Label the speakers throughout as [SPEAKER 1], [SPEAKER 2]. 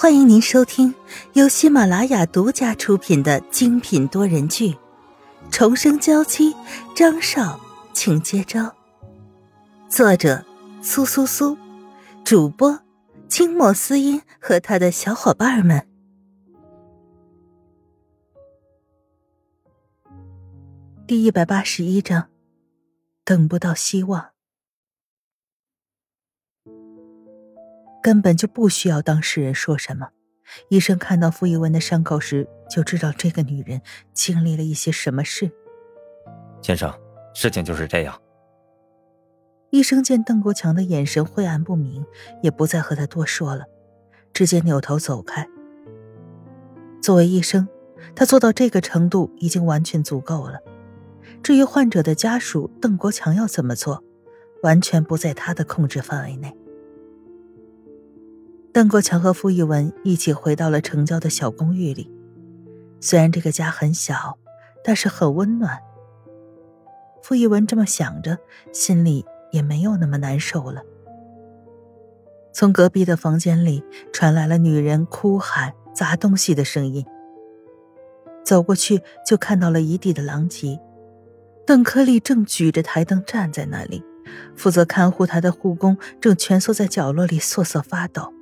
[SPEAKER 1] 欢迎您收听由喜马拉雅独家出品的精品多人剧《重生娇妻》，张少，请接招。作者：苏苏苏，主播：清末思音和他的小伙伴们。第一百八十一章，等不到希望。根本就不需要当事人说什么，医生看到傅一文的伤口时，就知道这个女人经历了一些什么事。
[SPEAKER 2] 先生，事情就是这样。
[SPEAKER 1] 医生见邓国强的眼神晦暗不明，也不再和他多说了，直接扭头走开。作为医生，他做到这个程度已经完全足够了。至于患者的家属，邓国强要怎么做，完全不在他的控制范围内。邓国强和傅一文一起回到了城郊的小公寓里。虽然这个家很小，但是很温暖。傅一文这么想着，心里也没有那么难受了。从隔壁的房间里传来了女人哭喊、砸东西的声音。走过去，就看到了一地的狼藉。邓克利正举着台灯站在那里，负责看护他的护工正蜷缩在角落里瑟瑟发抖。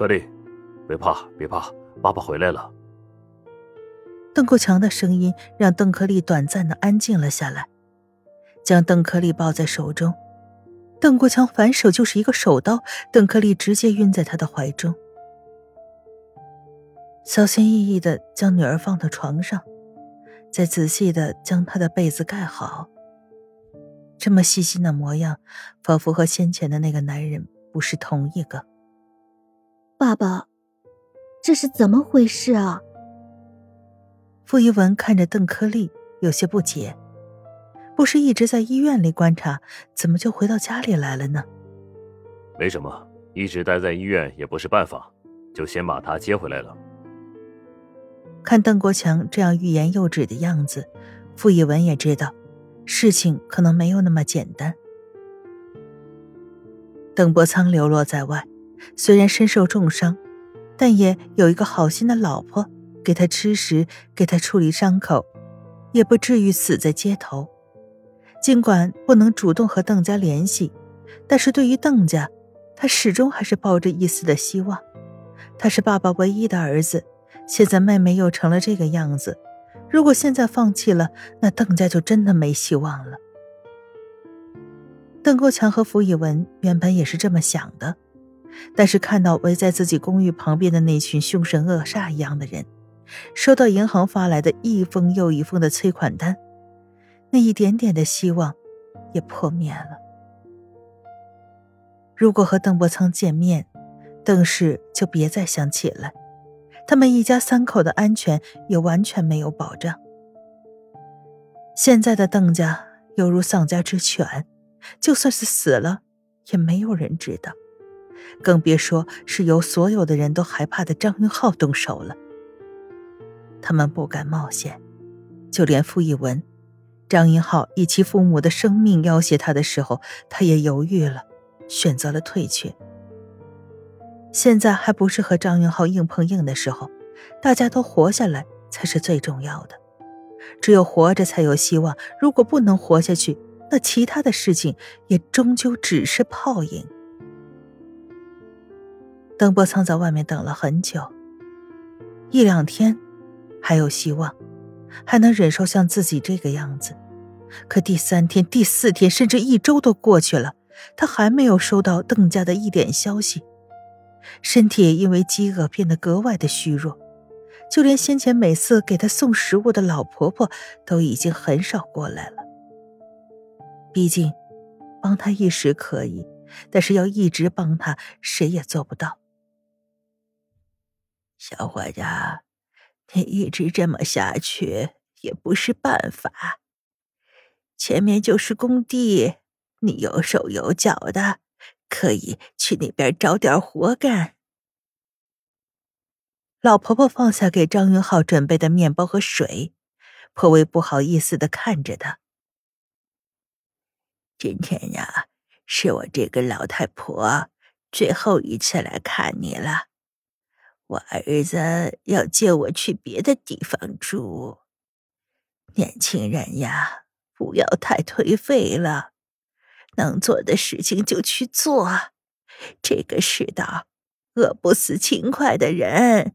[SPEAKER 3] 克利，别怕，别怕，爸爸回来了。
[SPEAKER 1] 邓国强的声音让邓克利短暂的安静了下来，将邓克利抱在手中。邓国强反手就是一个手刀，邓克利直接晕在他的怀中。小心翼翼的将女儿放到床上，再仔细的将她的被子盖好。这么细心的模样，仿佛和先前的那个男人不是同一个。
[SPEAKER 4] 爸爸，这是怎么回事啊？
[SPEAKER 1] 傅一文看着邓科利，有些不解。不是一直在医院里观察，怎么就回到家里来了呢？
[SPEAKER 3] 没什么，一直待在医院也不是办法，就先把他接回来了。
[SPEAKER 1] 看邓国强这样欲言又止的样子，傅一文也知道，事情可能没有那么简单。邓伯苍流落在外。虽然身受重伤，但也有一个好心的老婆给他吃食，给他处理伤口，也不至于死在街头。尽管不能主动和邓家联系，但是对于邓家，他始终还是抱着一丝的希望。他是爸爸唯一的儿子，现在妹妹又成了这个样子，如果现在放弃了，那邓家就真的没希望了。邓国强和傅以文原本也是这么想的。但是看到围在自己公寓旁边的那群凶神恶煞一样的人，收到银行发来的一封又一封的催款单，那一点点的希望也破灭了。如果和邓伯苍见面，邓氏就别再想起来，他们一家三口的安全也完全没有保障。现在的邓家犹如丧家之犬，就算是死了，也没有人知道。更别说是由所有的人都害怕的张云浩动手了。他们不敢冒险，就连傅一文，张云浩以其父母的生命要挟他的时候，他也犹豫了，选择了退却。现在还不是和张云浩硬碰硬的时候，大家都活下来才是最重要的。只有活着才有希望，如果不能活下去，那其他的事情也终究只是泡影。邓伯苍在外面等了很久，一两天还有希望，还能忍受像自己这个样子。可第三天、第四天，甚至一周都过去了，他还没有收到邓家的一点消息，身体也因为饥饿变得格外的虚弱，就连先前每次给他送食物的老婆婆都已经很少过来了。毕竟，帮他一时可以，但是要一直帮他，谁也做不到。
[SPEAKER 5] 小伙子，你一直这么下去也不是办法。前面就是工地，你有手有脚的，可以去那边找点活干。
[SPEAKER 1] 老婆婆放下给张云浩准备的面包和水，颇为不好意思的看着他。
[SPEAKER 5] 今天呀，是我这个老太婆最后一次来看你了。我儿子要接我去别的地方住。年轻人呀，不要太颓废了，能做的事情就去做。这个世道，饿不死勤快的人。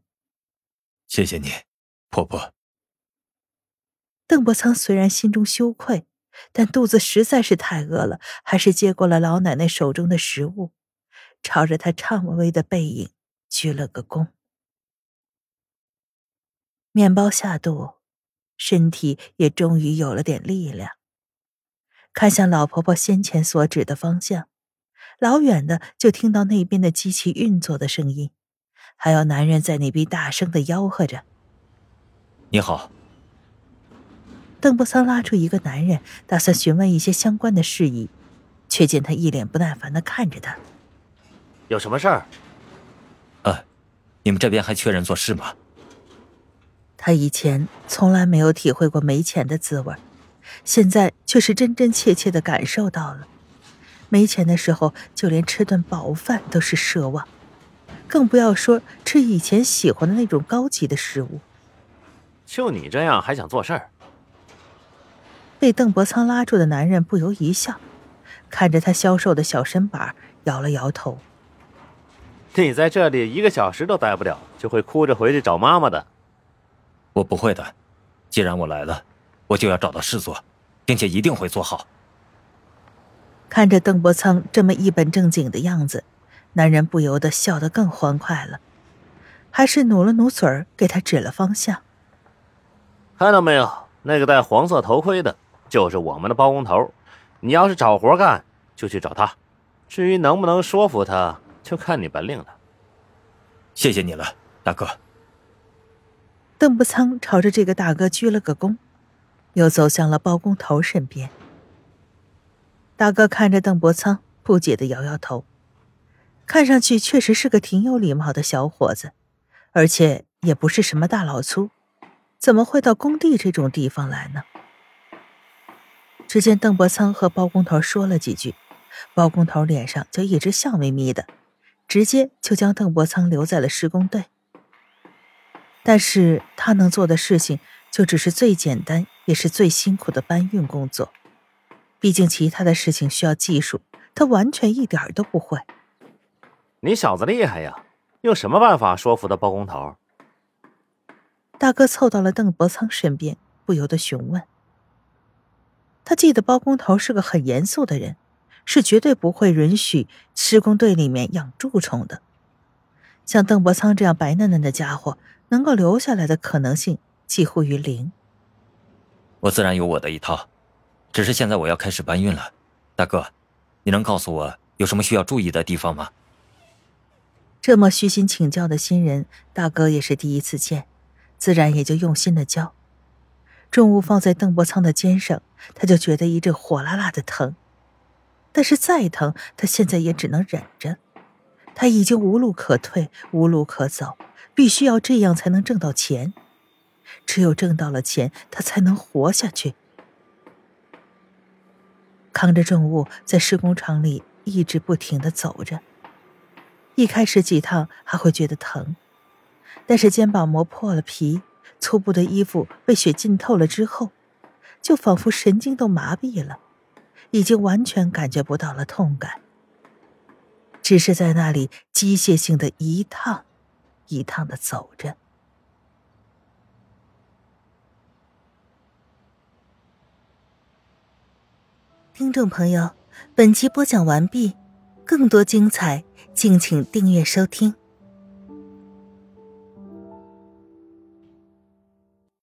[SPEAKER 2] 谢谢你，婆婆。
[SPEAKER 1] 邓伯苍虽然心中羞愧，但肚子实在是太饿了，还是接过了老奶奶手中的食物，朝着她颤巍巍的背影鞠了个躬。面包下肚，身体也终于有了点力量。看向老婆婆先前所指的方向，老远的就听到那边的机器运作的声音，还有男人在那边大声的吆喝着：“
[SPEAKER 2] 你好。”
[SPEAKER 1] 邓伯桑拉出一个男人，打算询问一些相关的事宜，却见他一脸不耐烦的看着他。
[SPEAKER 3] 有什么事儿？
[SPEAKER 2] 呃，你们这边还缺人做事吗？
[SPEAKER 1] 他以前从来没有体会过没钱的滋味，现在却是真真切切的感受到了。没钱的时候，就连吃顿饱饭都是奢望，更不要说吃以前喜欢的那种高级的食物。
[SPEAKER 3] 就你这样还想做事儿？
[SPEAKER 1] 被邓伯苍拉住的男人不由一笑，看着他消瘦的小身板，摇了摇头：“
[SPEAKER 3] 你在这里一个小时都待不了，就会哭着回去找妈妈的。”“
[SPEAKER 2] 我不会的，既然我来了，我就要找到事做，并且一定会做好。”
[SPEAKER 1] 看着邓伯苍这么一本正经的样子，男人不由得笑得更欢快了，还是努了努嘴儿，给他指了方向：“
[SPEAKER 3] 看到没有，那个戴黄色头盔的。”就是我们的包工头，你要是找活干，就去找他。至于能不能说服他，就看你本领了。
[SPEAKER 2] 谢谢你了，大哥。
[SPEAKER 1] 邓不仓朝着这个大哥鞠了个躬，又走向了包工头身边。大哥看着邓伯仓，不解的摇摇头，看上去确实是个挺有礼貌的小伙子，而且也不是什么大老粗，怎么会到工地这种地方来呢？只见邓伯苍和包工头说了几句，包工头脸上就一直笑眯眯的，直接就将邓伯苍留在了施工队。但是他能做的事情就只是最简单也是最辛苦的搬运工作，毕竟其他的事情需要技术，他完全一点都不会。
[SPEAKER 3] 你小子厉害呀，用什么办法说服的包工头？
[SPEAKER 1] 大哥凑到了邓伯苍身边，不由得询问。他记得包工头是个很严肃的人，是绝对不会允许施工队里面养蛀虫的。像邓伯苍这样白嫩嫩的家伙，能够留下来的可能性几乎于零。
[SPEAKER 2] 我自然有我的一套，只是现在我要开始搬运了。大哥，你能告诉我有什么需要注意的地方吗？
[SPEAKER 1] 这么虚心请教的新人，大哥也是第一次见，自然也就用心的教。重物放在邓伯苍的肩上，他就觉得一阵火辣辣的疼。但是再疼，他现在也只能忍着。他已经无路可退，无路可走，必须要这样才能挣到钱。只有挣到了钱，他才能活下去。扛着重物在施工场里一直不停的走着。一开始几趟还会觉得疼，但是肩膀磨破了皮。粗布的衣服被血浸透了之后，就仿佛神经都麻痹了，已经完全感觉不到了痛感，只是在那里机械性的一趟一趟的走着。听众朋友，本集播讲完毕，更多精彩，敬请订阅收听。